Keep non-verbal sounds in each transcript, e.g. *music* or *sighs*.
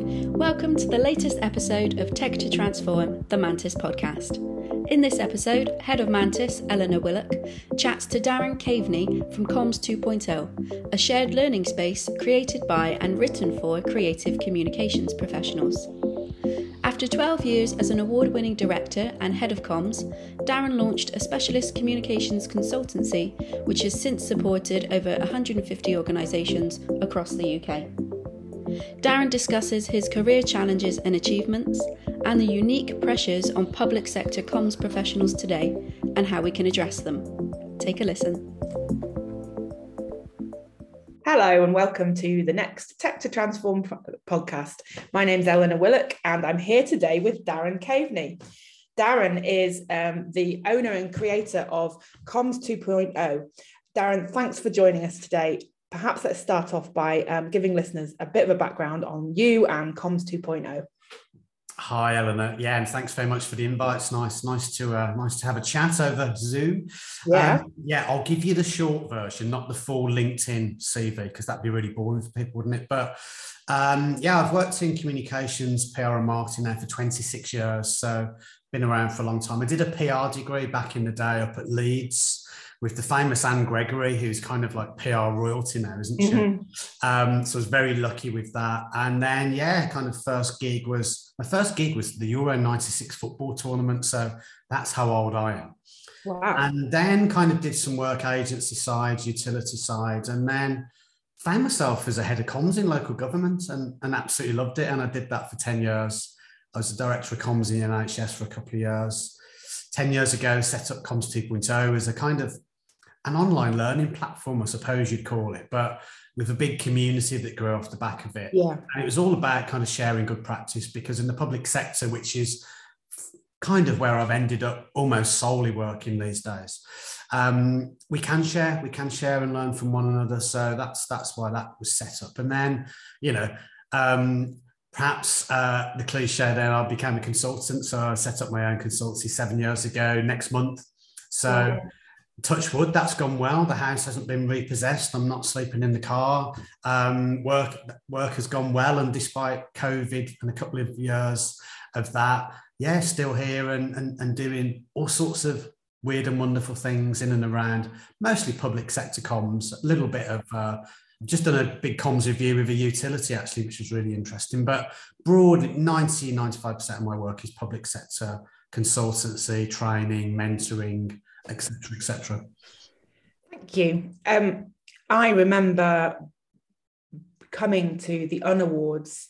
Welcome to the latest episode of Tech to Transform, the Mantis podcast. In this episode, Head of Mantis, Eleanor Willock, chats to Darren Caveney from Comms 2.0, a shared learning space created by and written for creative communications professionals. After 12 years as an award winning director and head of comms, Darren launched a specialist communications consultancy which has since supported over 150 organisations across the UK. Darren discusses his career challenges and achievements and the unique pressures on public sector comms professionals today and how we can address them. Take a listen. Hello and welcome to the next Tech to Transform podcast. My name's Eleanor Willock and I'm here today with Darren Caveney. Darren is um, the owner and creator of Comms 2.0. Darren, thanks for joining us today perhaps let's start off by um, giving listeners a bit of a background on you and Comms 2.0. Hi, Eleanor. Yeah, and thanks very much for the invite. It's nice, nice to uh, nice to have a chat over Zoom. Yeah, um, yeah. I'll give you the short version, not the full LinkedIn CV, because that'd be really boring for people, wouldn't it? But um, yeah, I've worked in communications, PR, and marketing now for 26 years, so been around for a long time. I did a PR degree back in the day up at Leeds with the famous Anne Gregory, who's kind of like PR royalty now, isn't she? Mm-hmm. Um, so I was very lucky with that. And then, yeah, kind of first gig was my first gig was the Euro 96 football tournament. So that's how old I am. Wow. And then kind of did some work agency side, utility side, and then found myself as a head of comms in local government and, and absolutely loved it. And I did that for 10 years. I was a director of comms in the NHS for a couple of years. 10 years ago, set up Comms 2.0 as a kind of an online learning platform, I suppose you'd call it, but with a big community that grew off the back of it. Yeah. And it was all about kind of sharing good practice because in the public sector, which is kind of where I've ended up almost solely working these days, um, we can share, we can share and learn from one another. So that's that's why that was set up. And then, you know, um, perhaps uh, the cliche there, I became a consultant. So I set up my own consultancy seven years ago next month. So yeah touch wood, that's gone well. The house hasn't been repossessed. I'm not sleeping in the car. Um, work work has gone well, and despite COVID and a couple of years of that, yeah, still here and and, and doing all sorts of weird and wonderful things in and around, mostly public sector comms. A little bit of uh, just done a big comms review with a utility actually, which was really interesting. But broadly, 90, 95% of my work is public sector consultancy, training, mentoring, etc., etc. Thank you. Um, I remember coming to the Un Awards,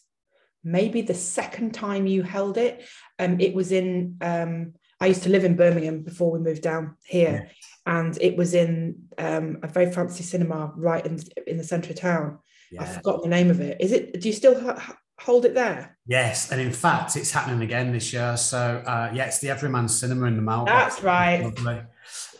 maybe the second time you held it. Um, it was in. Um, I used to live in Birmingham before we moved down here, and it was in um, a very fancy cinema right in in the centre of town. Yeah. I've forgotten the name of it. Is it? Do you still ha- hold it there? Yes, and in fact, it's happening again this year. So uh, yeah, it's the Everyman Cinema in the Mall. That's right. Lovely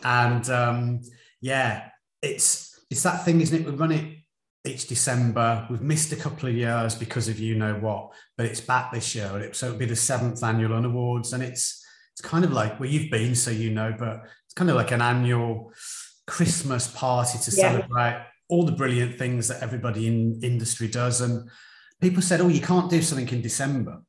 and um, yeah, it's it's that thing, isn't it? We run it each December. We've missed a couple of years because of you know what, but it's back this year. So it'll be the seventh annual Un Awards, and it's it's kind of like well, you've been, so you know, but it's kind of like an annual Christmas party to yeah. celebrate all the brilliant things that everybody in industry does. And people said, "Oh, you can't do something in December."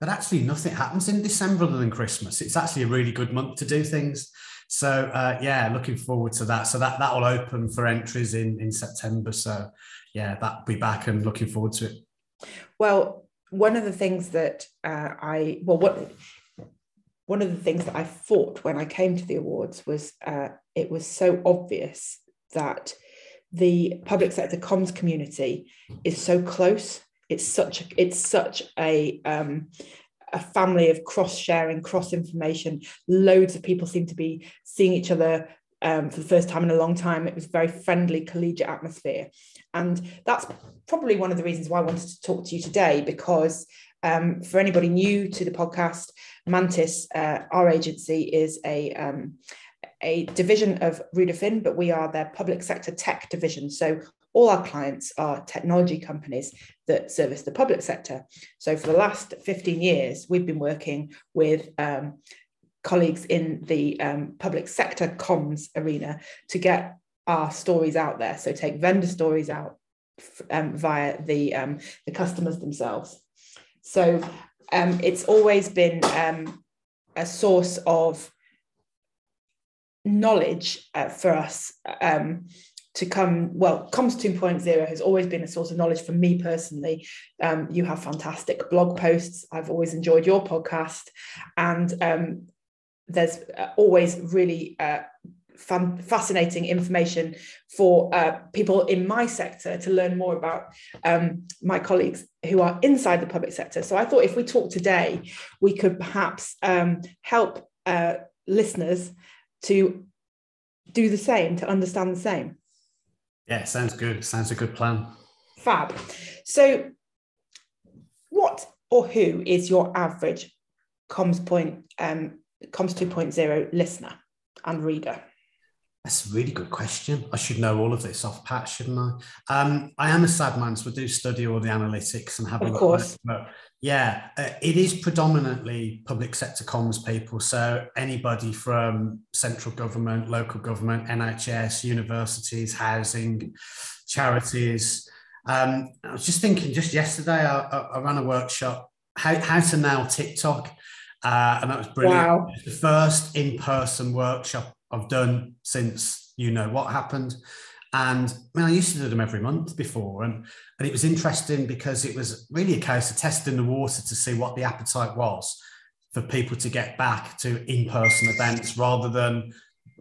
But actually, nothing happens in December other than Christmas. It's actually a really good month to do things. So uh, yeah, looking forward to that. So that that will open for entries in in September. So yeah, that'll be back and looking forward to it. Well, one of the things that uh, I well what one of the things that I thought when I came to the awards was uh, it was so obvious that the public sector comms community is so close. It's such a, it's such a um, a family of cross sharing, cross information. Loads of people seem to be seeing each other um, for the first time in a long time. It was very friendly, collegiate atmosphere. And that's probably one of the reasons why I wanted to talk to you today, because um, for anybody new to the podcast, Mantis, uh, our agency, is a um, a division of Ruder Finn, but we are their public sector tech division. So all our clients are technology companies that service the public sector. So for the last 15 years, we've been working with um, colleagues in the um, public sector comms arena to get our stories out there. So take vendor stories out um, via the, um, the customers themselves. So um, it's always been um, a source of knowledge uh, for us to come well comms 2.0 has always been a source of knowledge for me personally um, you have fantastic blog posts i've always enjoyed your podcast and um, there's uh, always really uh, fun, fascinating information for uh, people in my sector to learn more about um, my colleagues who are inside the public sector. So I thought if we talk today, we could perhaps um, help uh, listeners to do the same, to understand the same. Yeah, sounds good. Sounds a good plan. Fab. So, what or who is your average comms point um, comms 2.0 listener and reader? That's a really good question. I should know all of this off pat, shouldn't I? Um, I am a sad man, so I do study all the analytics and have of a look. course. But yeah, uh, it is predominantly public sector comms people. So anybody from central government, local government, NHS, universities, housing, charities. Um, I was just thinking, just yesterday, I, I ran a workshop how, how to nail TikTok. Uh, and that was brilliant. Wow. Was the first in person workshop I've done since you know what happened. And I mean, I used to do them every month before, and and it was interesting because it was really a case of testing the water to see what the appetite was for people to get back to in-person events rather than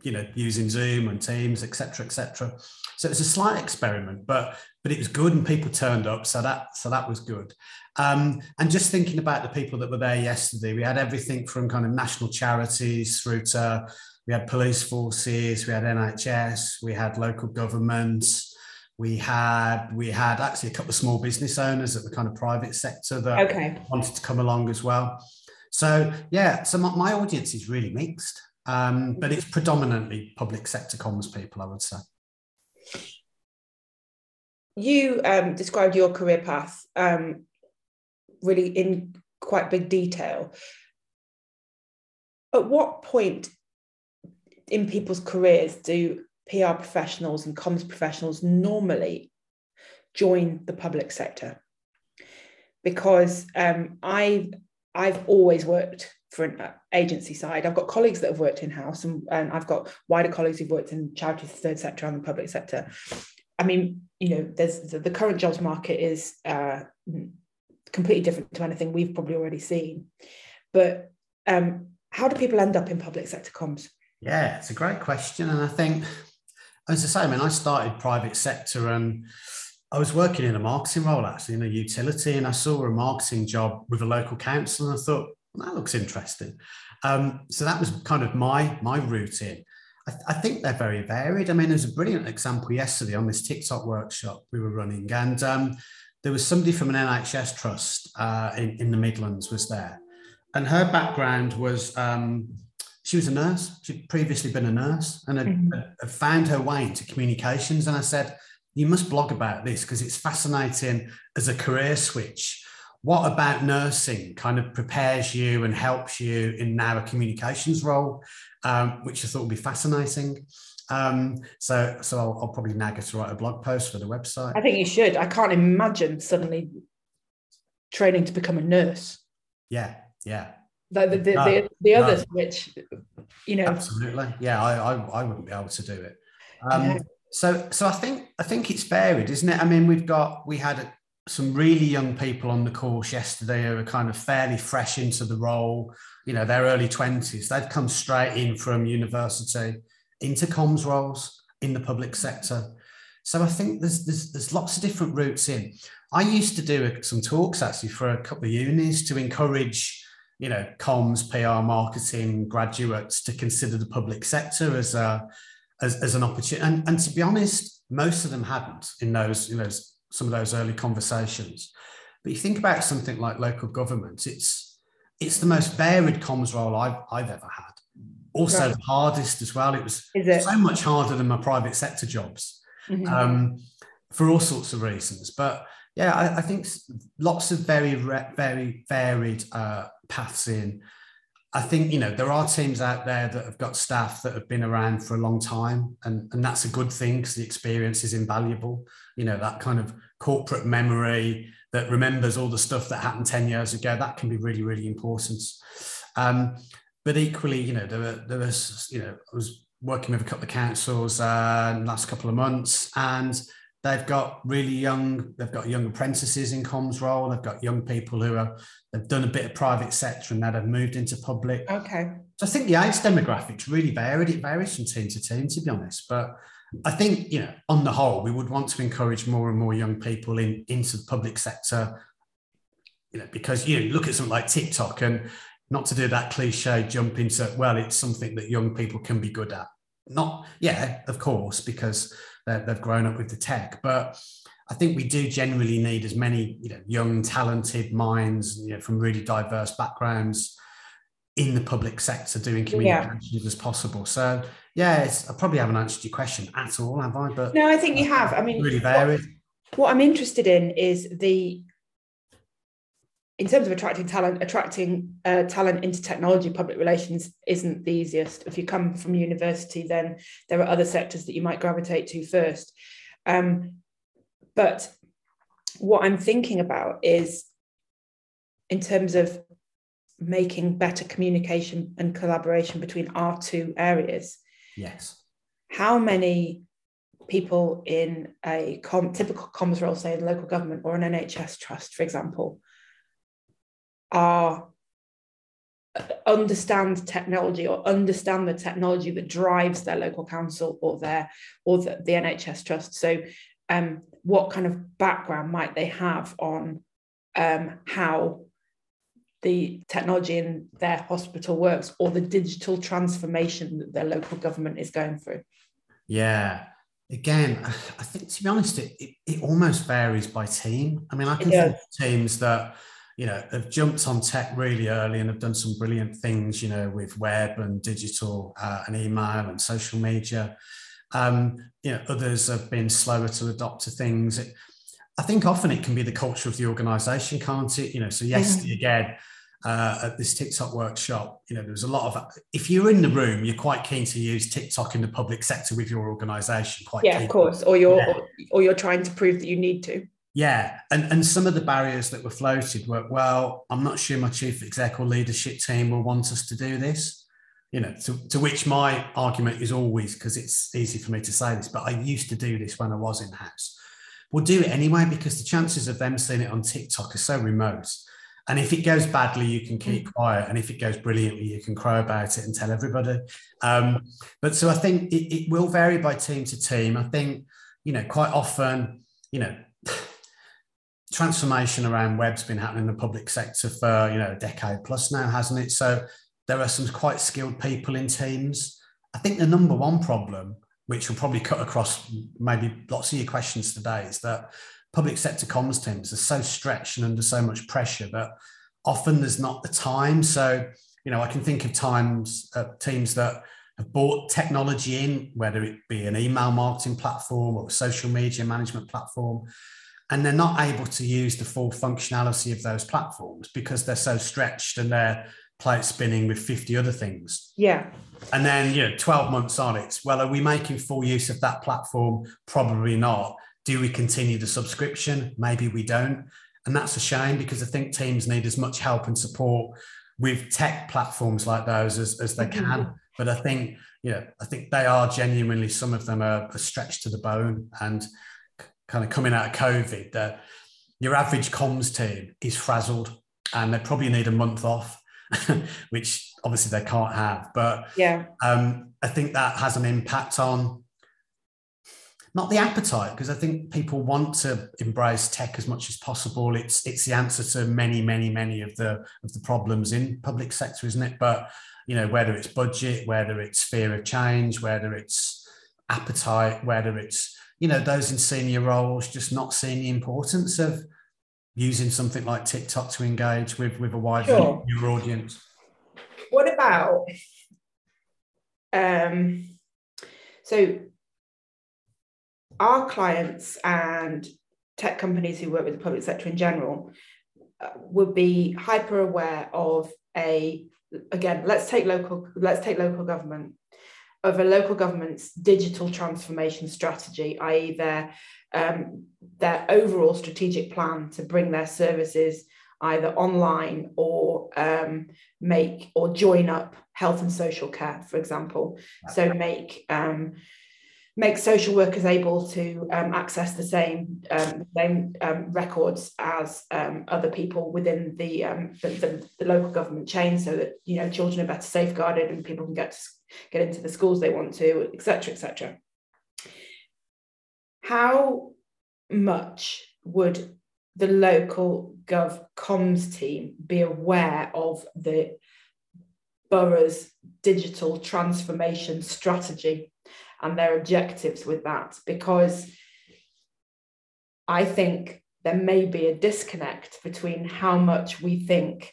you know using Zoom and Teams, etc., etc. So it was a slight experiment, but but it was good, and people turned up, so that so that was good. Um, and just thinking about the people that were there yesterday, we had everything from kind of national charities through to we had police forces, we had NHS, we had local governments, we had we had actually a couple of small business owners at the kind of private sector that okay. wanted to come along as well. So yeah, so my, my audience is really mixed, um, but it's predominantly public sector comms people, I would say. You um, described your career path um, really in quite big detail. At what point in people's careers do PR professionals and comms professionals normally join the public sector? Because um, I've I've always worked for an uh, agency side. I've got colleagues that have worked in house, and, and I've got wider colleagues who've worked in charities, third sector, and the public sector. I mean, you know, there's the, the current jobs market is uh, completely different to anything we've probably already seen. But um, how do people end up in public sector comms? Yeah, it's a great question. And I think, as I say, I mean, I started private sector and I was working in a marketing role actually in a utility, and I saw a marketing job with a local council, and I thought well, that looks interesting. Um, so that was kind of my my route in. I, th- I, think they're very varied. I mean, there's a brilliant example yesterday on this TikTok workshop we were running, and um, there was somebody from an NHS trust uh, in, in the Midlands was there, and her background was um, she was a nurse. She'd previously been a nurse and had, mm-hmm. had found her way into communications. And I said, you must blog about this because it's fascinating as a career switch. What about nursing kind of prepares you and helps you in now a communications role, um, which I thought would be fascinating. Um, so, so I'll, I'll, probably nag her to write a blog post for the website. I think you should. I can't imagine suddenly training to become a nurse. Yeah, yeah. The the, the, no, the, the no. others, which you know, absolutely, yeah, I, I, I wouldn't be able to do it. Um, so, so I think I think it's varied, isn't it? I mean, we've got we had some really young people on the course yesterday who are kind of fairly fresh into the role. You know, their early twenties. They've come straight in from university into comms roles in the public sector. So I think there's, there's, there's lots of different routes in. I used to do some talks actually for a couple of unis to encourage, you know, comms, PR, marketing graduates to consider the public sector as a as, as an opportunity. And, and to be honest, most of them hadn't in those, you know, some of those early conversations. But you think about something like local government, it's it's the most varied comms role I've, I've ever had. Also right. the hardest as well. It was it? so much harder than my private sector jobs mm-hmm. um, for all sorts of reasons. But yeah, I, I think lots of very, very varied uh, paths in. I think you know there are teams out there that have got staff that have been around for a long time, and and that's a good thing because the experience is invaluable. You know that kind of corporate memory, that remembers all the stuff that happened 10 years ago, that can be really, really important. Um, but equally, you know, there, were, there was, you know, I was working with a couple of councils uh, last couple of months and they've got really young, they've got young apprentices in comms role, they've got young people who are, they've done a bit of private sector and now they've moved into public. Okay. So I think the age demographics really varied. It varies from team to team, to be honest. But I think, you know, on the whole, we would want to encourage more and more young people in into the public sector, you know, because you know, look at something like TikTok and not to do that cliche jump into, well, it's something that young people can be good at. Not, yeah, of course, because they've grown up with the tech, but I think we do generally need as many, you know, young, talented minds, you know, from really diverse backgrounds in the public sector doing communications yeah. as possible. So yeah, I probably haven't answered your question at all, have I? But no, I think you have. I mean, really varied. What, what I'm interested in is the in terms of attracting talent, attracting uh, talent into technology, public relations isn't the easiest. If you come from university, then there are other sectors that you might gravitate to first. Um, but what I'm thinking about is in terms of making better communication and collaboration between our two areas Yes. How many people in a com- typical comms role, say in local government or an NHS trust, for example, are uh, understand technology or understand the technology that drives their local council or their or the, the NHS trust. So, um, what kind of background might they have on um, how the technology in their hospital works or the digital transformation that their local government is going through? Yeah. Again, I think to be honest, it, it, it almost varies by team. I mean, I can think of teams that, you know, have jumped on tech really early and have done some brilliant things, you know, with web and digital uh, and email and social media. Um, you know, others have been slower to adopt to things. It, I think often it can be the culture of the organization, can't it? You know, so yesterday again, uh, at this TikTok workshop, you know, there was a lot of, if you're in the room, you're quite keen to use TikTok in the public sector with your organization. Quite yeah, keen. of course. Or you're, yeah. or, or you're trying to prove that you need to. Yeah, and, and some of the barriers that were floated were, well, I'm not sure my chief exec or leadership team will want us to do this. You know, to, to which my argument is always, because it's easy for me to say this, but I used to do this when I was in house We'll do it anyway because the chances of them seeing it on TikTok are so remote. And if it goes badly, you can keep mm. quiet. And if it goes brilliantly, you can crow about it and tell everybody. Um, but so I think it, it will vary by team to team. I think, you know, quite often, you know, *sighs* transformation around web's been happening in the public sector for, you know, a decade plus now, hasn't it? So there are some quite skilled people in teams. I think the number one problem which will probably cut across maybe lots of your questions today, is that public sector comms teams are so stretched and under so much pressure that often there's not the time. So, you know, I can think of times uh, teams that have bought technology in, whether it be an email marketing platform or a social media management platform, and they're not able to use the full functionality of those platforms because they're so stretched and they're plate spinning with 50 other things. Yeah. And then, you know, 12 months on it, well, are we making full use of that platform? Probably not. Do we continue the subscription? Maybe we don't. And that's a shame because I think teams need as much help and support with tech platforms like those as, as they can. Mm-hmm. But I think, you know, I think they are genuinely, some of them are, are stretched to the bone and kind of coming out of COVID that your average comms team is frazzled and they probably need a month off *laughs* which obviously they can't have. But yeah, um, I think that has an impact on not the appetite because I think people want to embrace tech as much as possible. It's it's the answer to many many many of the of the problems in public sector, isn't it? But you know whether it's budget, whether it's fear of change, whether it's appetite, whether it's you know those in senior roles just not seeing the importance of using something like TikTok to engage with with a wider sure. your audience. What about um, so our clients and tech companies who work with the public sector in general uh, would be hyper aware of a again let's take local let's take local government of a local government's digital transformation strategy, i.e., their um, their overall strategic plan to bring their services either online or um, make or join up health and social care, for example. So make um, make social workers able to um, access the same um, same um, records as um, other people within the, um, the, the, the, local government chain, so that you know children are better safeguarded and people can get to, get into the schools they want to, etc., etc. How much would the local gov comms team be aware of the borough's digital transformation strategy and their objectives with that because I think there may be a disconnect between how much we think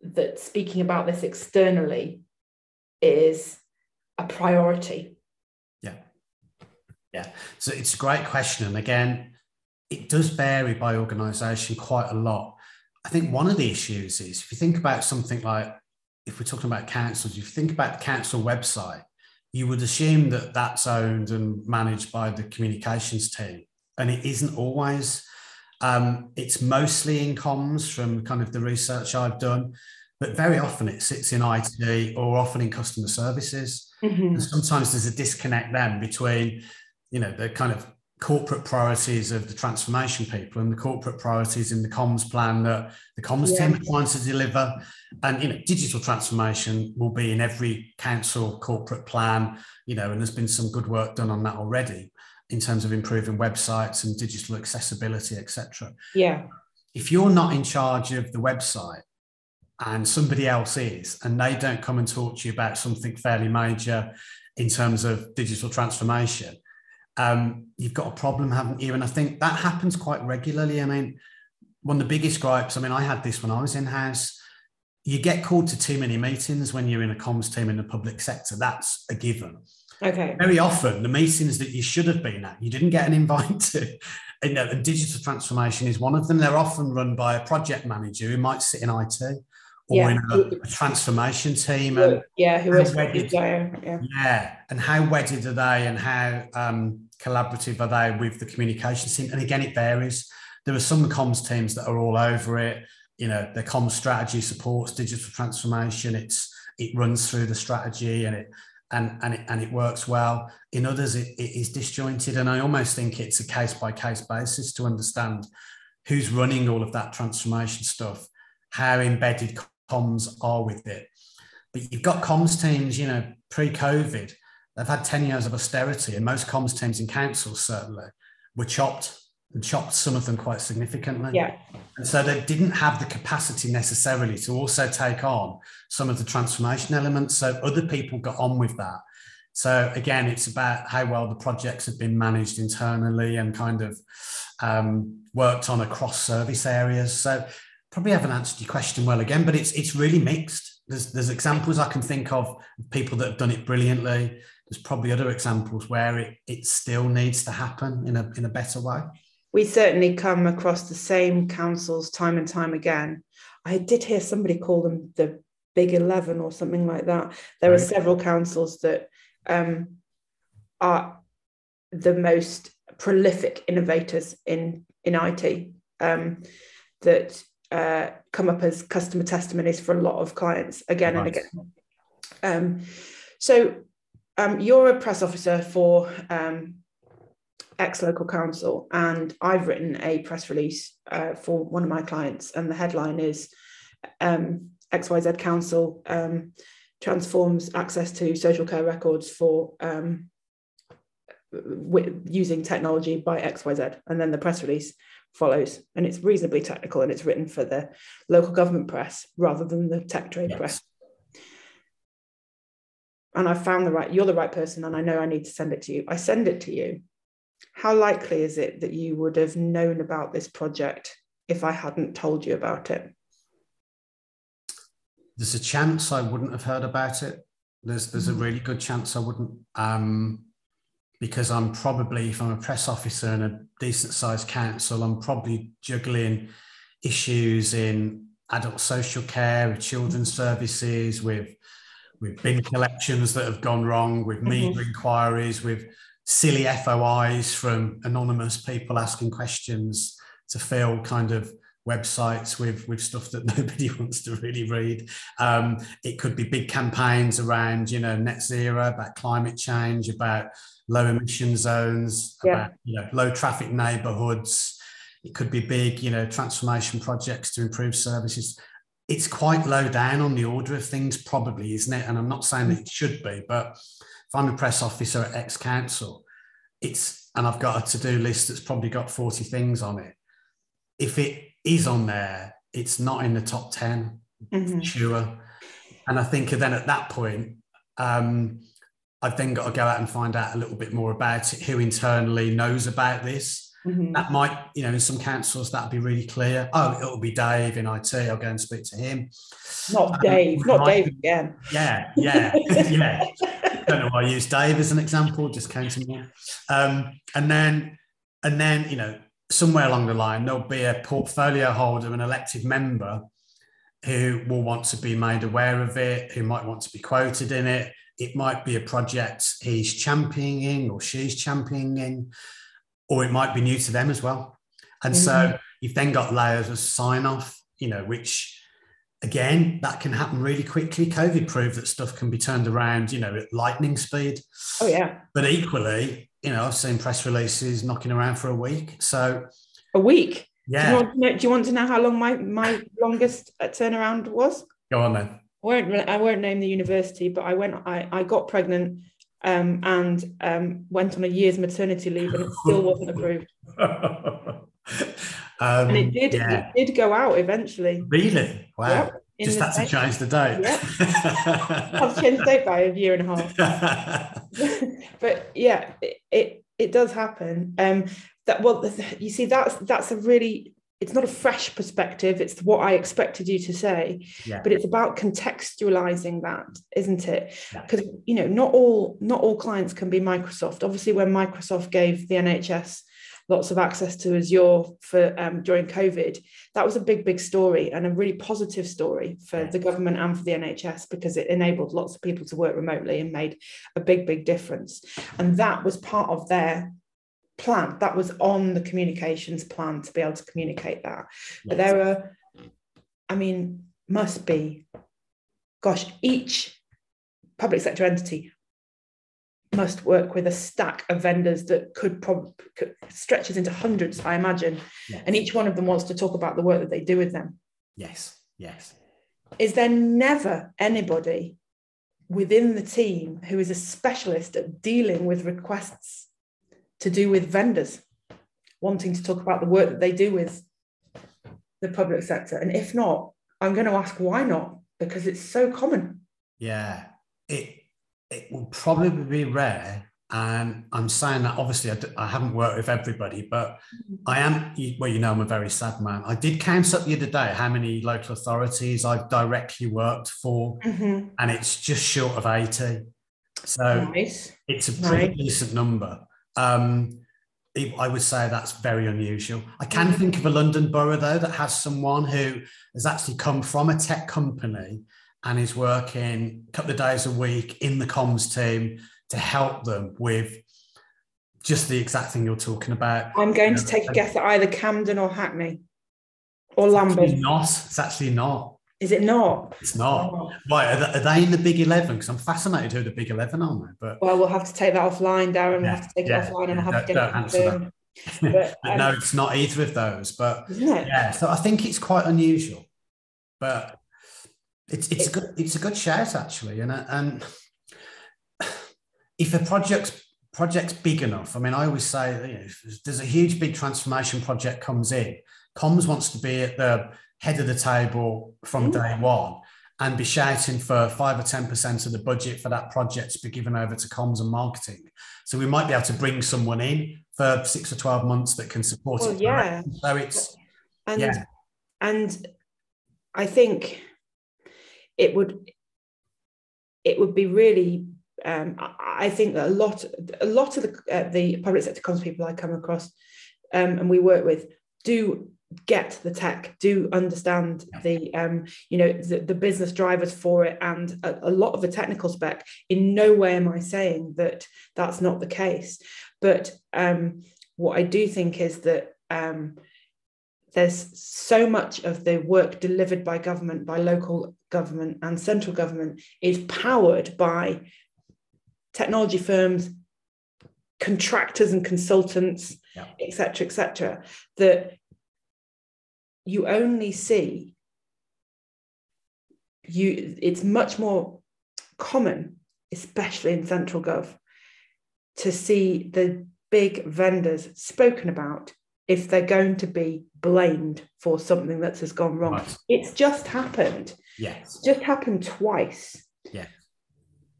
that speaking about this externally is a priority. Yeah. So it's a great question. And again, it does vary by organization quite a lot. I think one of the issues is if you think about something like, if we're talking about councils, if you think about the council website, you would assume that that's owned and managed by the communications team. And it isn't always. Um, it's mostly in comms from kind of the research I've done, but very often it sits in IT or often in customer services. Mm-hmm. And sometimes there's a disconnect then between, you know, the kind of corporate priorities of the transformation people and the corporate priorities in the comms plan that the comms yeah. team are trying to deliver. And you know, digital transformation will be in every council corporate plan, you know, and there's been some good work done on that already in terms of improving websites and digital accessibility, etc. Yeah. If you're not in charge of the website and somebody else is, and they don't come and talk to you about something fairly major in terms of digital transformation, um, you've got a problem, haven't you? And I think that happens quite regularly. I mean, one of the biggest gripes, I mean, I had this when I was in house. You get called to too many meetings when you're in a comms team in the public sector. That's a given. Okay. Very often, the meetings that you should have been at, you didn't get an *laughs* invite to. You know, and digital transformation is one of them. They're often run by a project manager who might sit in IT or yeah. in a, a, transformation team. And yeah, who is wedded, yeah. yeah, and how wedded are they, and how um, collaborative are they with the communications team? And again, it varies. There are some comms teams that are all over it. You know, the comms strategy supports digital transformation. It's it runs through the strategy and it and and it, and it works well. In others, it, it is disjointed, and I almost think it's a case by case basis to understand who's running all of that transformation stuff, how embedded comms are with it. But you've got comms teams, you know, pre-COVID, they've had 10 years of austerity, and most comms teams in councils certainly were chopped and chopped some of them quite significantly. Yeah. And so they didn't have the capacity necessarily to also take on some of the transformation elements. So other people got on with that. So again, it's about how well the projects have been managed internally and kind of um, worked on across service areas. So probably haven't answered your question well again, but it's it's really mixed. There's there's examples I can think of people that have done it brilliantly. There's probably other examples where it it still needs to happen in a in a better way. We certainly come across the same councils time and time again. I did hear somebody call them the Big Eleven or something like that. There right. are several councils that um, are the most prolific innovators in in IT. Um, that uh, come up as customer testimonies for a lot of clients again nice. and again. Um, so um, you're a press officer for um, ex local council, and I've written a press release uh, for one of my clients, and the headline is um, XYZ Council um, transforms access to social care records for um, using technology by XYZ, and then the press release follows. And it's reasonably technical and it's written for the local government press rather than the tech trade yes. press. And I found the right, you're the right person, and I know I need to send it to you. I send it to you. How likely is it that you would have known about this project if I hadn't told you about it? There's a chance I wouldn't have heard about it. There's there's a mm-hmm. really good chance I wouldn't. Um, because I'm probably, if I'm a press officer in a decent sized council, I'm probably juggling issues in adult social care, with children's services, with with bin collections that have gone wrong, with media mm-hmm. inquiries, with silly FOIs from anonymous people asking questions to fill kind of websites with with stuff that *laughs* nobody wants to really read. Um, it could be big campaigns around you know net zero, about climate change, about low emission zones, yeah. about you know low traffic neighbourhoods. It could be big you know transformation projects to improve services. It's quite low down on the order of things, probably, isn't it? And I'm not saying that it should be, but if I'm a press officer at X council, it's and I've got a to-do list that's probably got 40 things on it. If it is on there, it's not in the top 10, mm-hmm. sure. And I think then at that point, um, I've then got to go out and find out a little bit more about it, who internally knows about this. Mm-hmm. That might, you know, in some councils that'd be really clear. Oh, it'll be Dave in IT. I'll go and speak to him. Not um, Dave, not Dave again. Yeah, yeah, *laughs* yeah. *laughs* Don't know why I use Dave as an example. Just came to me. Um, and then, and then, you know, somewhere along the line, there'll be a portfolio holder, an elected member who will want to be made aware of it, who might want to be quoted in it. It might be a project he's championing or she's championing, or it might be new to them as well. And mm-hmm. so you've then got layers of sign off, you know, which again, that can happen really quickly. COVID proved that stuff can be turned around, you know, at lightning speed. Oh, yeah. But equally, you know, I've seen press releases knocking around for a week. So a week. Yeah. Do you want to know, you want to know how long my my longest uh, turnaround was? Go on then. I won't I won't name the university, but I went I I got pregnant um, and um, went on a year's maternity leave and it still wasn't approved. *laughs* um, and it did yeah. it did go out eventually. Really? Wow. Yep. Just *laughs* had to change the date. I've changed the date by a year and a half. *laughs* but yeah, it, it, it does happen. Um, that well, you see, that's that's a really it's not a fresh perspective it's what i expected you to say yeah. but it's about contextualizing that isn't it because yeah. you know not all not all clients can be microsoft obviously when microsoft gave the nhs lots of access to Azure for um, during COVID. That was a big, big story and a really positive story for the government and for the NHS because it enabled lots of people to work remotely and made a big, big difference. And that was part of their plan. That was on the communications plan to be able to communicate that. But there are, mm. I mean, must be, gosh, each public sector entity must work with a stack of vendors that could probably stretches into hundreds, I imagine. Yes. And each one of them wants to talk about the work that they do with them. Yes, yes. Is there never anybody within the team who is a specialist at dealing with requests to do with vendors wanting to talk about the work that they do with the public sector? And if not, I'm going to ask why not? Because it's so common. Yeah, it it will probably be rare. And I'm saying that obviously I d- I haven't worked with everybody, but I am, well, you know, I'm a very sad man. I did count up the other day how many local authorities I've directly worked for, mm-hmm. and it's just short of 80. So nice. it's a pretty nice. decent number. Um, I would say that's very unusual. I can think of a London borough, though, that has someone who has actually come from a tech company and is working a couple of days a week in the comms team to help them with just the exact thing you're talking about. I'm going you know, to take a guess at either Camden or Hackney or Lambeth. Not. It's actually not. Is it not? It's not. Oh. Right. Are they, are they, in the Big 11? Because I'm fascinated who the Big 11 are. Now, but Well, we'll have to take that offline, Darren. We'll have to take yeah, it offline and I'll have to get it confirmed. But, *laughs* um, no, it's not either of those. But yeah, so I think it's quite unusual. But it's it's a good it's a good shout actually, and and if a project's project's big enough, I mean, I always say you know, if there's a huge big transformation project comes in, comms wants to be at the head of the table from mm-hmm. day one and be shouting for five or ten percent of the budget for that project to be given over to comms and marketing. So we might be able to bring someone in for six or twelve months that can support well, it. Yeah. So it's and yeah. and I think it would it would be really um, I think that a lot a lot of the uh, the public sector comms people I come across um, and we work with do get the tech, do understand the um, you know the, the business drivers for it, and a, a, lot of the technical spec. In no way am I saying that that's not the case, but um, what I do think is that um, there's so much of the work delivered by government, by local government and central government, is powered by technology firms, contractors and consultants, etc., etc. that you only see you it's much more common especially in central gov to see the big vendors spoken about if they're going to be blamed for something that has gone wrong. Right. it's just happened. Yes. Just happened twice. Yeah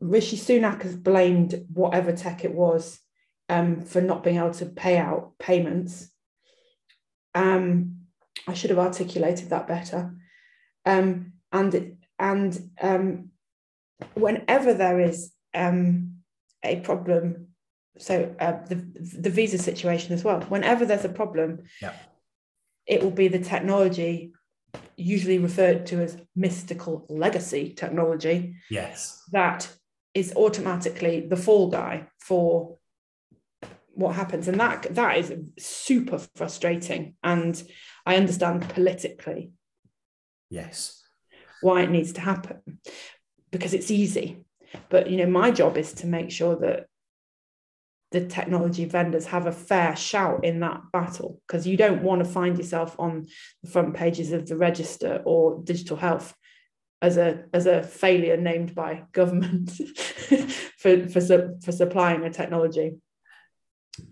rishi sunak has blamed whatever tech it was um, for not being able to pay out payments. Um, I should have articulated that better. Um, and and um, whenever there is um, a problem, so uh, the the visa situation as well. Whenever there's a problem, yeah. it will be the technology, usually referred to as mystical legacy technology. Yes, that is automatically the fall guy for what happens, and that that is super frustrating and I understand politically. Yes. Why it needs to happen because it's easy. But you know, my job is to make sure that the technology vendors have a fair shout in that battle because you don't want to find yourself on the front pages of the register or digital health as a as a failure named by government *laughs* for, for for supplying a technology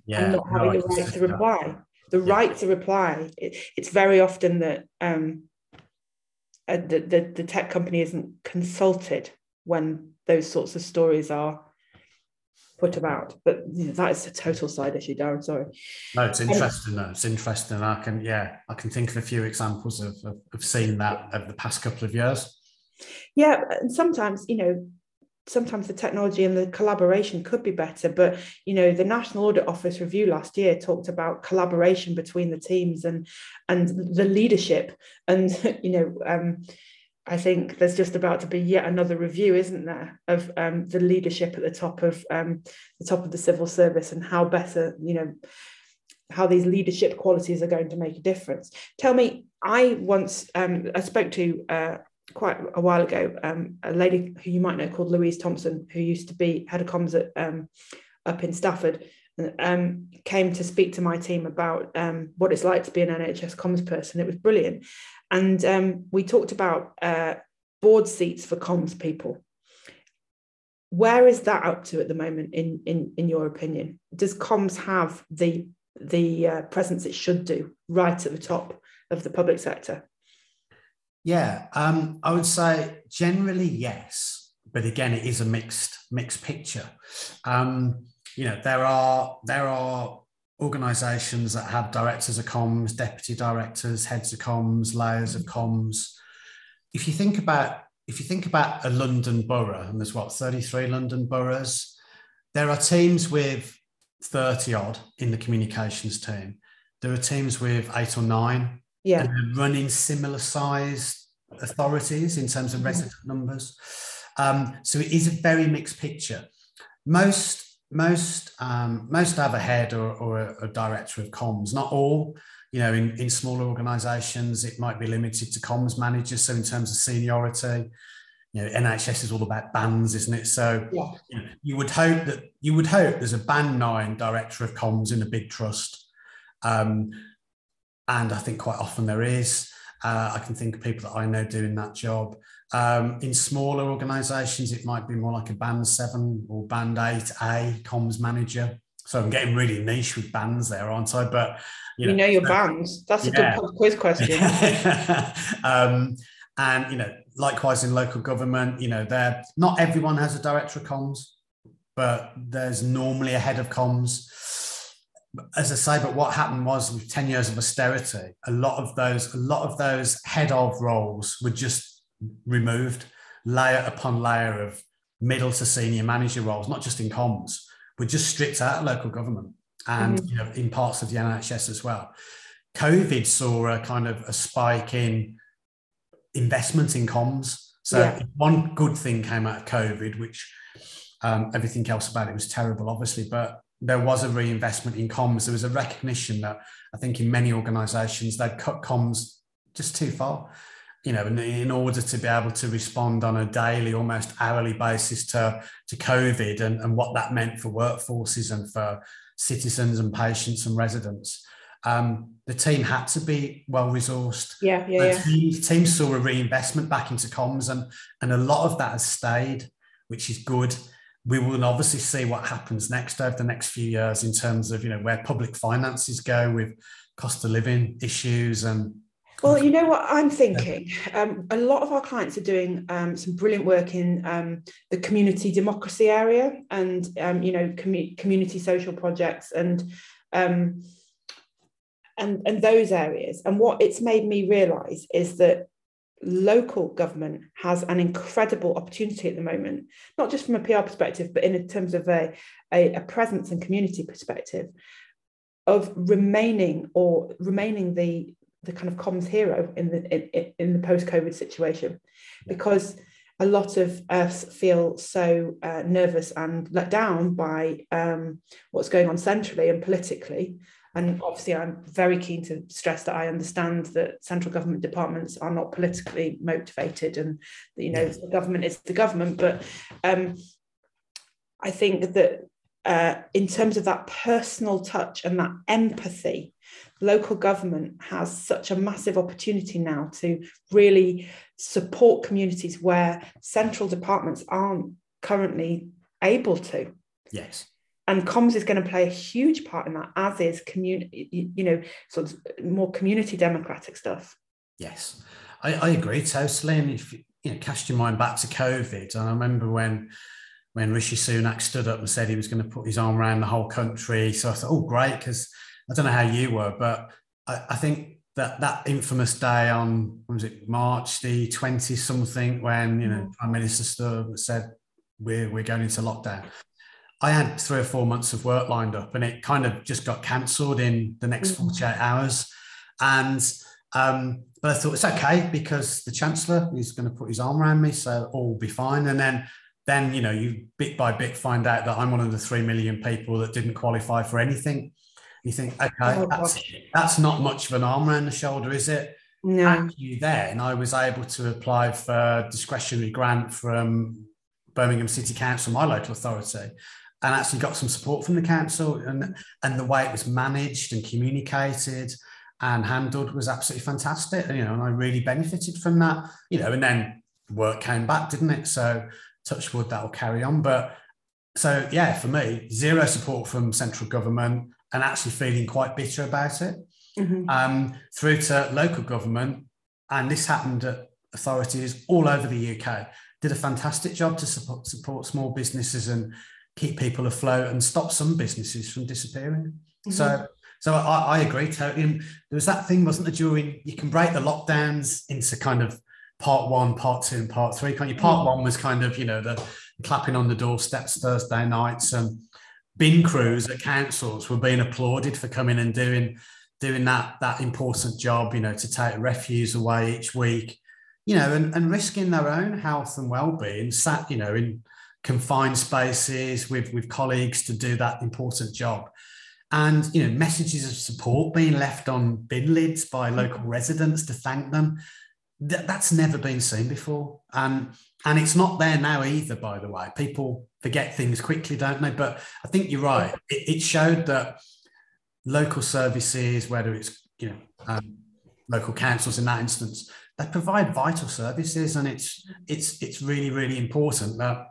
yeah, and not having no, the right to reply the yeah. right to reply. It, it's very often that um, uh, the, the, the tech company isn't consulted when those sorts of stories are put about. But you know, that is a total side issue, Darren. Sorry. No, it's um, interesting. Um, It's interesting. I can, yeah, I can think of a few examples of, of, of seeing that over the past couple of years. Yeah, and sometimes you know sometimes the technology and the collaboration could be better but you know the national audit office review last year talked about collaboration between the teams and and the leadership and *laughs* you know um, I think there's just about to be yet another review, isn't there, of um, the leadership at the top of um, the top of the civil service and how better, you know, how these leadership qualities are going to make a difference. Tell me, I once um, I spoke to uh, quite a while ago, um, a lady who you might know called Louise Thompson, who used to be head of comms at um, up in Stafford, um, came to speak to my team about um, what it's like to be an NHS comms person. It was brilliant, and um, we talked about uh, board seats for comms people. Where is that up to at the moment, in in in your opinion? Does comms have the the uh, presence it should do right at the top of the public sector? Yeah, um, I would say generally yes, but again, it is a mixed mixed picture. Um, you know, there are there are organisations that have directors of comms, deputy directors, heads of comms, layers of comms. If you think about if you think about a London borough, and there's what 33 London boroughs, there are teams with 30 odd in the communications team. There are teams with eight or nine yeah. running similar sized authorities in terms of mm-hmm. resident numbers. Um, so it is a very mixed picture. Most most um, most have a head or, or a, a, director of comms. Not all. You know, in, in smaller organisations, it might be limited to comms managers. So in terms of seniority, you know, NHS is all about bands, isn't it? So yeah. you, know, you would hope that you would hope there's a band nine director of comms in a big trust. Um, and I think quite often there is. Uh, I can think of people that I know doing that job. Um, in smaller organisations, it might be more like a band seven or band eight A comms manager. So I'm getting really niche with bands there, aren't I? But you know, you know your bands. That's a yeah. good quiz question. *laughs* um, and you know, likewise in local government, you know, there not everyone has a director of comms, but there's normally a head of comms as I say, but what happened was with 10 years of austerity, a lot of those, a lot of those head of roles were just removed, layer upon layer of middle to senior manager roles, not just in comms, were just stripped out of local government and mm-hmm. you know, in parts of the NHS as well. COVID saw a kind of a spike in investment in comms. So Yeah. one good thing came out of COVID, which um, everything else about it was terrible, obviously, but there was a reinvestment in comms. There was a recognition that I think in many organisations they'd cut comms just too far. You know, in, in order to be able to respond on a daily, almost hourly basis to, to COVID and, and what that meant for workforces and for citizens and patients and residents. Um, the team had to be well resourced. Yeah, yeah, The yeah. team, team saw a reinvestment back into comms, and and a lot of that has stayed, which is good. We will obviously see what happens next over the next few years in terms of you know where public finances go with cost of living issues and Well, you know what I'm thinking? Um, a lot of our clients are doing um, some brilliant work in um, the community democracy area and, um, you know, commu- community social projects and, um, and, and those areas. And what it's made me realise is that local government has an incredible opportunity at the moment, not just from a PR perspective, but in terms of a, a, a presence and community perspective of remaining or remaining the the kind of comms hero in the in, in the post-COVID situation, because a lot of us feel so uh, nervous and let down by um, what's going on centrally and politically. And obviously, I'm very keen to stress that I understand that central government departments are not politically motivated, and that, you know the government is the government. But um, I think that uh, in terms of that personal touch and that empathy, local government has such a massive opportunity now to really support communities where central departments aren't currently able to. yes, And comms is going to play a huge part in that, as is community, you know, sort of more community democratic stuff. yes, I, I agree totally. And if you know, cast your mind back to COVID, and I remember when when Rishi Sunak stood up and said he was going to put his arm around the whole country. So I thought, oh, great, because I don't know how you were, but I, I think that that infamous day on was it March the 20 something when you know mm. Prime Minister stood up and said we're we're going into lockdown. I had three or four months of work lined up, and it kind of just got cancelled in the next Mhm. 48 hours. And um, but I thought it's okay because the Chancellor is going to put his arm around me, so all will be fine. And then then you know you bit by bit find out that I'm one of the three million people that didn't qualify for anything. You think, okay, Oh, that's, that's not much of an arm around the shoulder, is it? No. Actually, then I was able to apply for discretionary grant from Birmingham City Council, my local authority, and actually got some support from the council. And, and the way it was managed and communicated and handled was absolutely fantastic. You know, and I really benefited from that. You know, and then work came back, didn't it? So touch wood, that will carry on. But so yeah, for me, zero support from central government and actually feeling quite bitter about it Mhm. um, through to local government. And this happened at authorities all over the UK. Did a fantastic job to support, support small businesses and keep people afloat and stop some businesses from disappearing. So, mm-hmm. so I, I agree totally. And there was that thing, wasn't there? During you can break the lockdowns into kind of part one, part two, and part three. Can't you? Part mm. one was kind of you know the clapping on the doorsteps Thursday nights and bin crews at councils were being applauded for coming and doing doing that that important job, you know, to take refuse away each week, you know, and, and risking their own health and well-being, sat, you know, in confined spaces with with colleagues to do that important job. And you know, messages of support being left on bin lids by local residents to thank them. That, that's never been seen before. And and it's not there now either, by the way. People forget things quickly, don't they? But I think you're right. It, it showed that local services, whether it's you know um, local councils in that instance, they provide vital services, and it's it's it's really really important that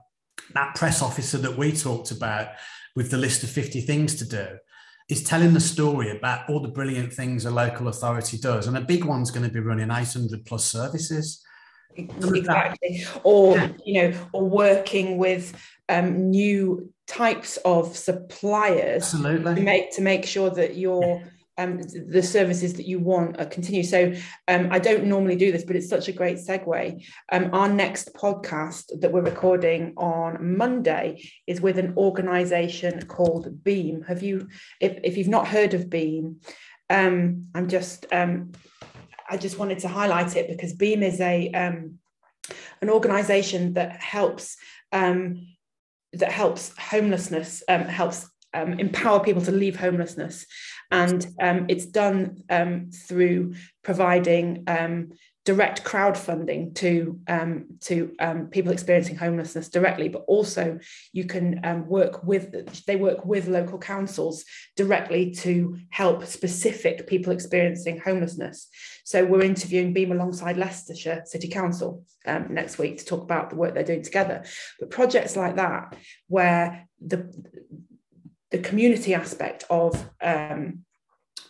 that press officer that we talked about with the list of 50 things to do is telling the story about all the brilliant things a local authority does, and a big one's going to be running 800 plus services. exactly or Yeah. you know or working with um, new types of suppliers to Absolutely. make to make sure that your um, the services that you want uh, continue. So um, I don't normally do this, but it's such a great segue. Um, our next podcast that we're recording on Monday is with an organisation called Beam. Have you, if, if you've not heard of Beam, um, I'm just um, I just wanted to highlight it because Beam is a um, an organisation that helps um, that helps homelessness um, helps um, empower people to leave homelessness, and um, it's done um, through providing um, direct crowdfunding to um, to um, people experiencing homelessness directly, but also you can work with they work with local councils directly to help specific people experiencing homelessness. So we're interviewing Beam alongside Leicestershire City Council next week to talk about the work they're doing together. But projects like that, where the the community aspect of um,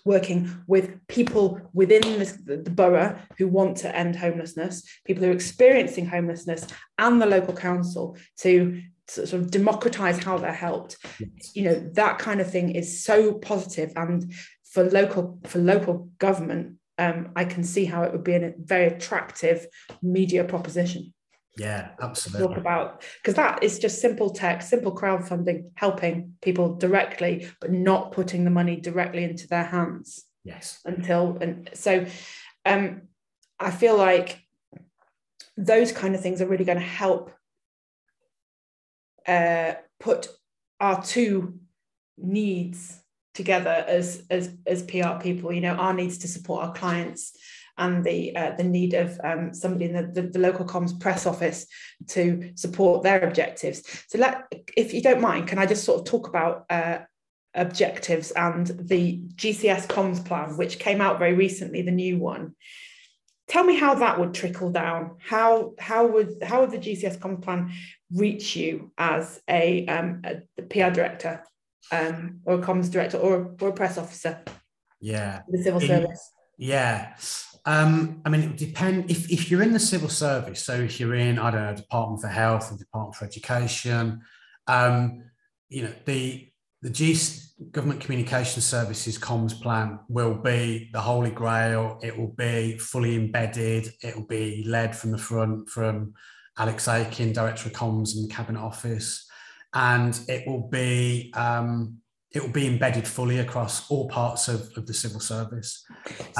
working with people within this, the, the borough who want to end homelessness, people who are experiencing homelessness, and the local council to sort of democratize how they're helped. Yes. You know that kind of thing is so positive. and for local for local government, um, I can see how it would be a very attractive media proposition. Yeah, absolutely. Talk about because that is just simple tech, simple crowdfunding, helping people directly, but not putting the money directly into their hands. Yes. Until and so, um, I feel like those kind of things are really going to help uh, put our two needs together as as as PR people. You know, our needs to support our clients and the uh, the need of um, somebody in the, the, the, local comms press office to support their objectives. So let, if you don't mind, can I just sort of talk about uh, objectives and the GCS comms plan, which came out very recently, the new one. Tell me how that would trickle down. How how would how would the GCS comms plan reach you as a, um, a PR director um, or a comms director or, or a press officer? Yeah, the civil service. Yeah, um, I mean, it would depend if, if you're in the civil service. So if you're in, I don't know, Department for Health or Department for Education, um, you know, the the Government Communication Services comms plan will be the holy grail. It will be fully embedded. It will be led from the front from Alex Aiken, Director of Comms in the Cabinet Office, and it will be um, it will be embedded fully across all parts of, of the civil service.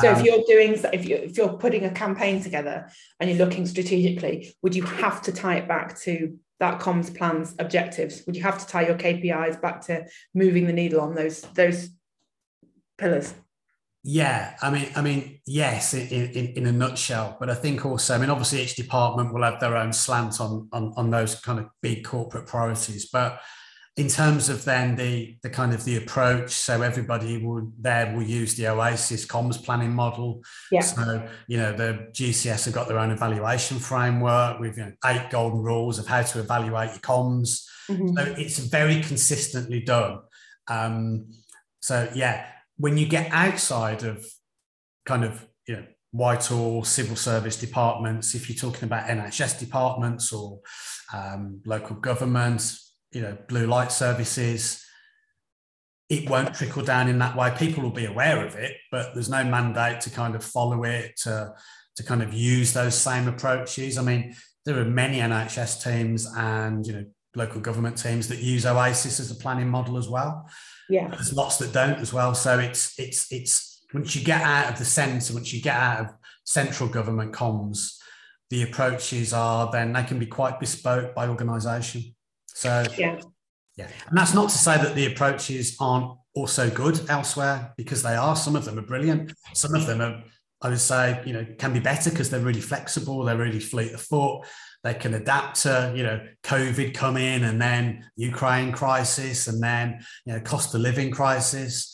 So um, if you're doing, if, you, if you're putting a campaign together and you're looking strategically, would you have to tie it back to that comms plan's objectives? Would you have to tie your KPIs back to moving the needle on those those pillars? Yeah, I mean, I mean, yes, in, in, in a nutshell. But I think also, I mean, obviously, each department will have their own slant on on, on those kind of big corporate priorities. But in terms of then the the kind of the approach so everybody will there will use the oasis comms planning model yeah. so you know the gcs have got their own evaluation framework with you know, eight golden rules of how to evaluate your comms mm-hmm. so it's very consistently done um, so yeah when you get outside of kind of you know Whitehall civil service departments, if you're talking about NHS departments or um, local government, you know blue light services. It won't trickle down in that way. People will be aware of it but there's no mandate to kind of follow it to, to kind of use those same approaches. I mean there are many nhs teams and you know local government teams that use oasis as a planning model as well. Yeah. There's lots that don't as well. So it's it's it's once you get out of the centre once you get out of central government comms the approaches are then they can be quite bespoke by organisation so yeah, yeah, and that's not to say that the approaches aren't also good elsewhere because they are. Some of them are brilliant. Some of them are, I would say, you know, can be better because they're really flexible. They're really fleet of foot. They can adapt to, you know, COVID come in and then Ukraine crisis and then, you know, cost of living crisis.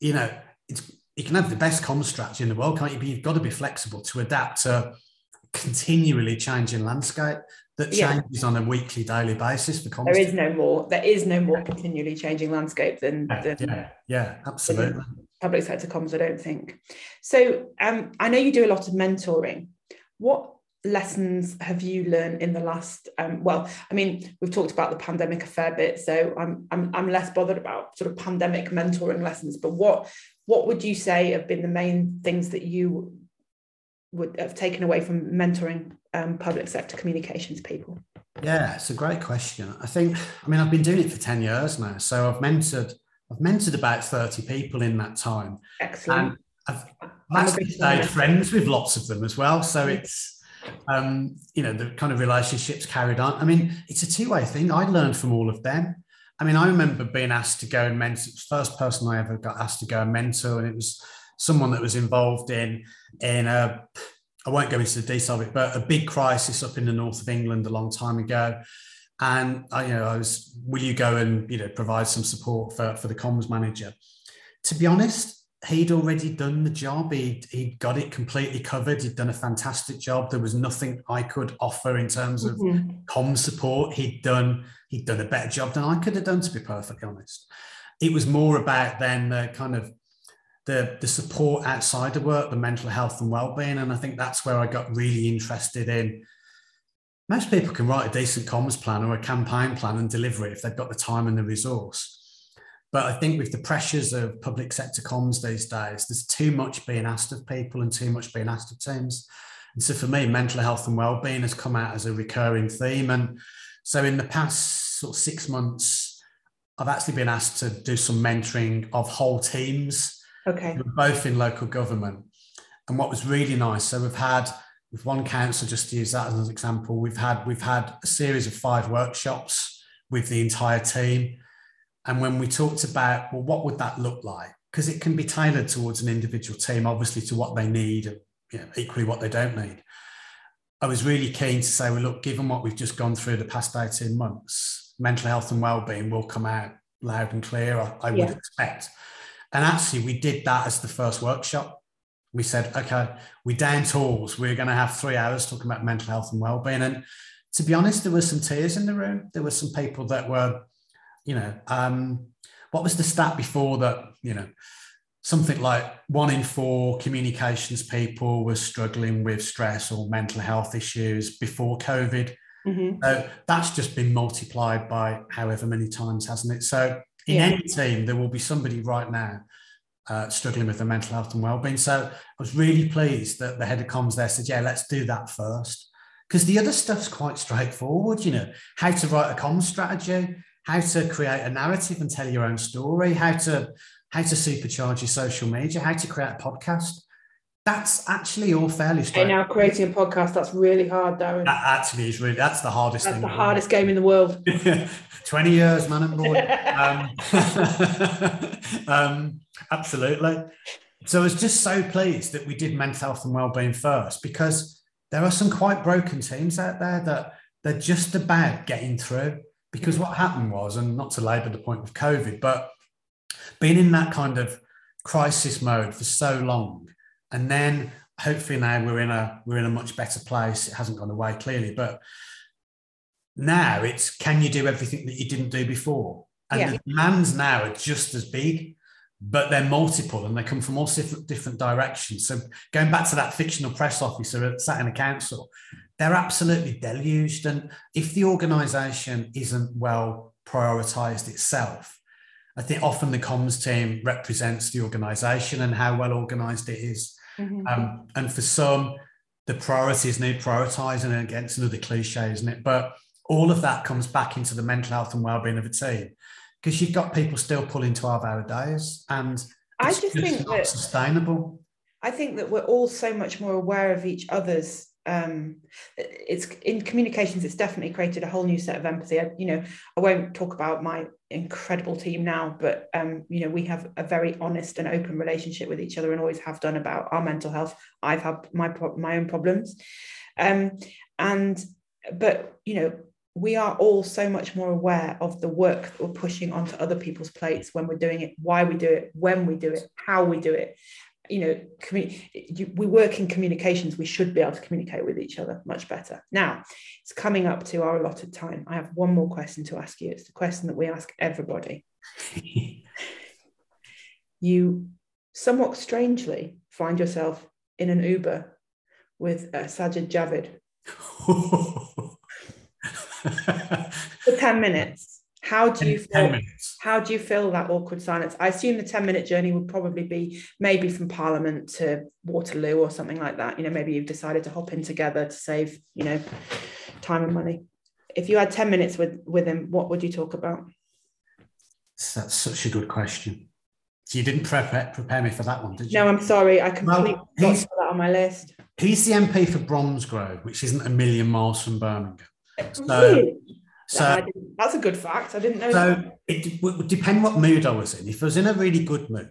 You know, it's you can have the best comms strategy in the world, can't you? But you've got to be flexible to adapt to continually changing landscape that changes yeah. on a weekly, daily basis for There is no more. There is no more continually changing landscape than, yeah, than yeah, yeah, absolutely. Public sector comms, I don't think. So um, I know you do a lot of mentoring. What lessons have you learned in the last? Um, well, I mean, we've talked about the pandemic a fair bit, so I'm I'm I'm less bothered about sort of pandemic mentoring lessons. But what what would you say have been the main things that you would have taken away from mentoring um, public sector communications people? Yeah, it's a great question. I think, I mean, I've been doing it for 10 years now. So I've mentored I've mentored about 30 people in that time. Excellent. And I've, actually stayed friends with lots of them as well. So it's, um, you know, the kind of relationships carried on. I mean, it's a two way thing. I learned from all of them. I mean, I remember being asked to go and mentor, first person I ever got asked to go and mentor, and it was someone that was involved in, in a, I won't go into the detail of it, but a big crisis up in the north of England a long time ago. And I, you know, I was, will you go and you know provide some support for for the comms manager? To be honest, he'd already done the job. He'd, he'd got it completely covered. He'd done a fantastic job. There was nothing I could offer in terms of mm-hmm. comms support. He'd done he'd done a better job than I could have done, to be perfectly honest. It was more about then the kind of the the support outside of work, the mental health and well-being. And I think that's where I got really interested in most people can write a decent comms plan or a campaign plan and deliver it if they've got the time and the resource. But I think with the pressures of public sector comms these days, there's too much being asked of people and too much being asked of teams. And so for me, mental health and well-being has come out as a recurring theme. And so in the past sort of six months, I've actually been asked to do some mentoring of whole teams. Okay. Both in local government. And what was really nice, so we've had with one council, just to use that as an example, we've had we've had a series of five workshops with the entire team. And when we talked about, well, what would that look like? Because it can be tailored towards an individual team, obviously to what they need and you know, equally what they don't need. I was really keen to say, well, look, given what we've just gone through the past 18 months, mental health and well-being will come out loud and clear, I, I yeah. would expect. And actually, we did that as the first workshop we said, okay, we down tools. We're going to have three hours talking about mental health and well-being. And to be honest, there were some tears in the room. There were some people that were, you know, um, what was the stat before that? You know, something like one in four communications people were struggling with stress or mental health issues before COVID. Mm-hmm. So that's just been multiplied by however many times, hasn't it? So in yeah. any team, there will be somebody right now uh, struggling with their mental health and well-being. So I was really pleased that the head of comms there said, "Yeah, let's do that first. Because the other stuff's quite straightforward, you know, how to write a comms strategy, how to create a narrative and tell your own story, how to how to supercharge your social media, how to create a podcast. That's actually all fairly straightforward. now creating a podcast, that's really hard, Darren. That actually is really that's the hardest that's thing. the hardest game in the world. *laughs* 20 years, man and boy. *laughs* um, *laughs* um, absolutely. So I was just so pleased that we did mental health and well-being first because there are some quite broken teams out there that they're just about getting through. Because what happened was, and not to labour the point with COVID, but being in that kind of crisis mode for so long and then hopefully now we're in a we're in a much better place. It hasn't gone away clearly, but now it's can you do everything that you didn't do before? And yeah. the demands now are just as big, but they're multiple and they come from all different, directions. So going back to that fictional press officer that sat in a council, they're absolutely deluged. And if the organisation isn't well prioritised itself, I think often the comms team represents the organisation and how well organised it is. Mm-hmm. Um, and for some, the priorities need prioritising against another cliche, isn't it? But all of that comes back into the mental health and well-being of a team because you've got people still pulling 12-hour days and I just, just think that sustainable. I think that we're all so much more aware of each other's um, it's in communications it's definitely created a whole new set of empathy. I, you know i won't talk about my incredible team now but um, you know we have a very honest and open relationship with each other and always have done about our mental health. I've had my my own problems. Um, and but you know we are all so much more aware of the work that we're pushing onto other people's plates when we're doing it why we do it when we do it how we do it you know, we work in communications, we should be able to communicate with each other much better. Now, it's coming up to our allotted time. I have one more question to ask you. It's the question that we ask everybody. *laughs* you somewhat strangely find yourself in an Uber with uh, Sajid Javid *laughs* for 10 minutes. How do you feel? How do you feel that awkward silence? I assume the 10 minute journey would probably be maybe from Parliament to Waterloo or something like that. You know, maybe you've decided to hop in together to save, you know, time and money. If you had 10 minutes with, with him, what would you talk about? That's such a good question. So you didn't prepare, prepare me for that one, did you? No, I'm sorry. I completely Well, forgot he's- that on my list. He's the MP for Bromsgrove, which isn't a million miles from Birmingham. So, Really? So That's a good fact. I didn't know that. So it would depend what mood I was in. If I was in a really good mood,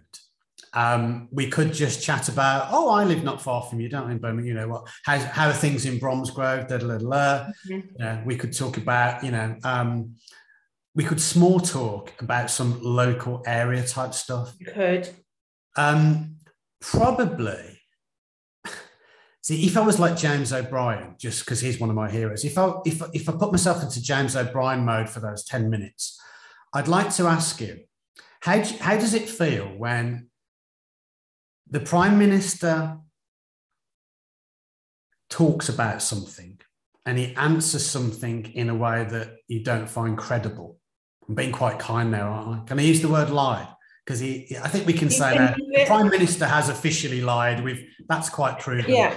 um, we could just chat about, oh, I live not far from you, don't I, in Birmingham? You know what? How, how are things in Bromsgrove? Da, da, da, da. Mhm. You know, we could talk about, you know, um, we could small talk about some local area type stuff. You could. Um, probably. See, if I was like James O'Brien, just because he's one of my heroes, if I if if I put myself into James O'Brien mode for those ten minutes, I'd like to ask you, how how does it feel when the prime minister talks about something and he answers something in a way that you don't find credible. I'm being quite kind there, aren't I? Can I use the word lie? Because he, I think we can You say can that the prime minister has officially lied. We've that's quite proven. Yeah.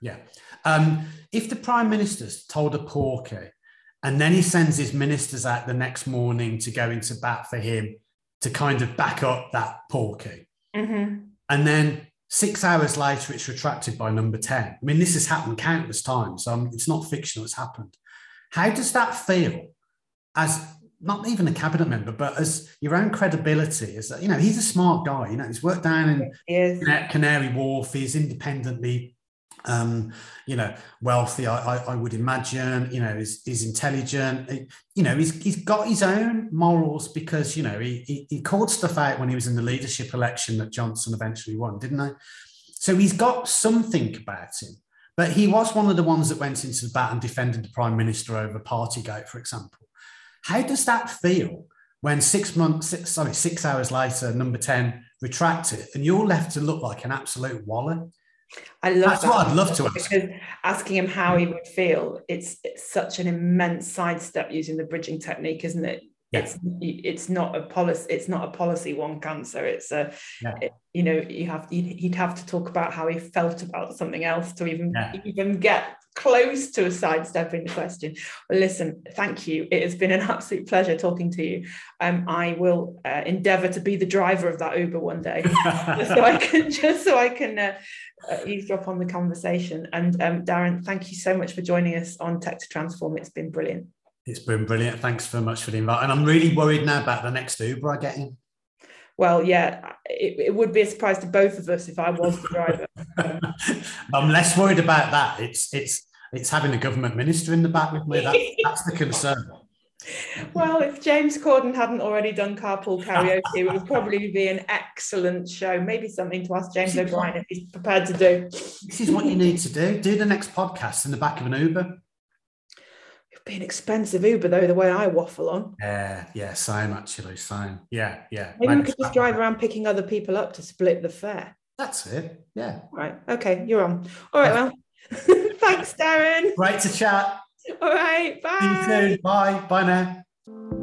Yeah. Um, if the prime minister's told a porky and then he sends his ministers out the next morning to go into bat for him to kind of back up that porky, Mhm. and then six hours later it's retracted by number 10. I mean, this has happened countless times. Um, it's not fictional, it's happened. How does that feel as not even a cabinet member, but as your own credibility? Is that, you know, he's a smart guy, you know, he's worked down in Canary Wharf. He's independently, um, you know, wealthy. I, I, I would imagine. You know, he's, he's intelligent. He- you know, he's, he's got his own morals because you know he, he he called stuff out when he was in the leadership election that Johnson eventually won, didn't he? So he's got something about him. But he was one of the ones that went into the bat and defended the prime minister over Partygate, for example. How does that feel when six months, six, sorry, six hours later, number 10 retract it and you're left to look like an absolute wallet? I love That's that. what I'd love to ask. because asking him how he would feel, it's, it's such an immense sidestep using the bridging technique, isn't it? Yeah. It's it's not a policy. It's not a policy one cancer. It's a Yeah. it- you know you have you'd, he'd have to talk about how he felt about something else to even Yeah. even get close to a sidestepping the question. Well, listen, thank you. It has been an *laughs* absolute pleasure talking to you. Um, I will uh, endeavour to be the driver of that Uber one day *laughs* just so I can *laughs* just so I can uh, uh, eavesdrop on the conversation. And um, Darren, thank you so much for joining us on Tech to Transform. It's been brilliant. It's been brilliant. Thanks very much for the invite. And I'm really worried now about the next Uber I get in. Well, yeah, it, it would be a surprise to both of us if I was the driver. *laughs* I'm less worried about that. It's it's it's having a government minister in the back with me. That, that's the concern. well, if James Corden hadn't already done carpool karaoke, it would probably be an excellent show. Maybe something to ask James O'Brien if he's prepared to do. This is what you need to do. Do the next podcast in the back of an Uber. Be an expensive Uber though, the way I waffle on. Yeah, yeah, same actually, same. Yeah, yeah. Maybe we could just drive around picking other people up to split the fare. That's it. Yeah. Right. Okay, you're on. All right, well. *laughs* Thanks, Darren. Great to chat. All right, bye. Bye. Bye now.